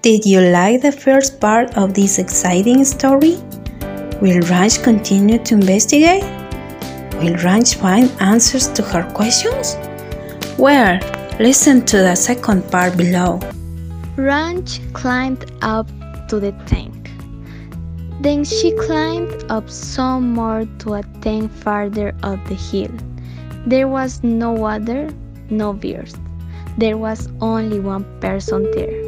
Did you like the first part of this exciting story? Will Ranch continue to investigate? Will Ranch find answers to her questions? Where? Listen to the second part below. Ranch climbed up to the tank. Then she climbed up some more to a tank farther up the hill. There was no water, no beers. There was only one person there.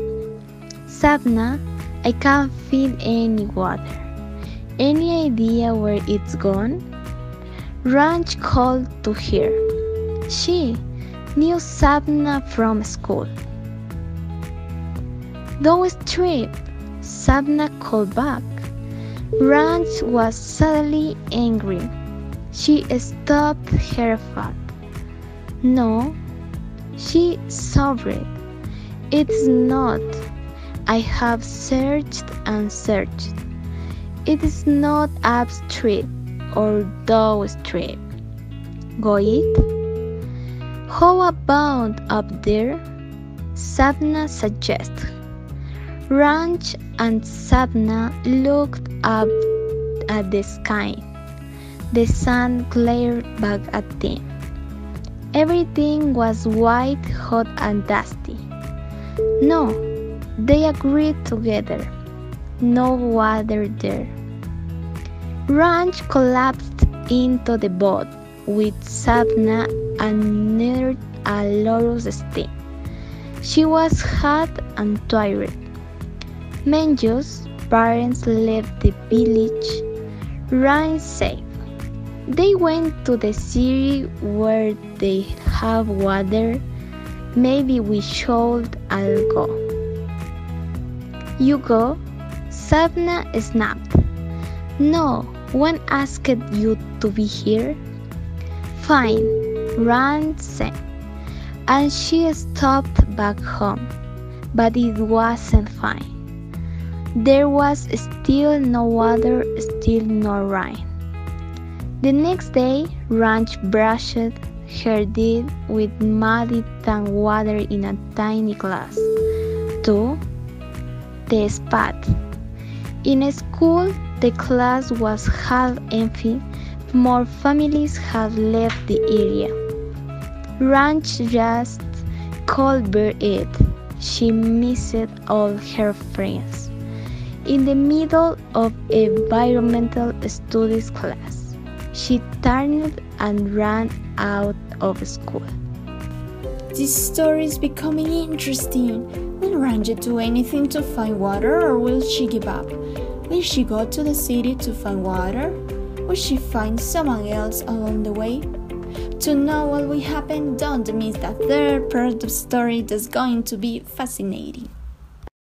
Sabna, I can't feel any water. Any idea where it's gone? Ranch called to her. She knew Sabna from school. Don't strip, Sabna called back. Ranch was suddenly angry. She stopped her foot. No, she sobbed. It's not. I have searched and searched. It is not up street or down street. Go it? How about up there? Sabna suggested. Ranch and Sabna looked up at the sky. The sun glared back at them. Everything was white, hot, and dusty. No, they agreed together. No water there. Ranch collapsed into the boat with Sabna and near a lotus stem. She was hot and tired. Menju's parents left the village. Ranch safe. They went to the city where they have water. Maybe we should all go. You go? Sabna snapped. No, one asked you to be here. Fine, Ranch said. And she stopped back home. But it wasn't fine. There was still no water, still no rain. The next day, Ranch brushed her teeth with muddy tank water in a tiny glass. Two, the spot. In school, the class was half empty. More families had left the area. Ranch just could bear it. She missed all her friends. In the middle of environmental studies class, she turned and ran out of school. This story is becoming interesting. Will Ranger do anything to find water or will she give up? Will she go to the city to find water? Will she find someone else along the way? To know what will happen, don't miss that third part of the story that's going to be fascinating.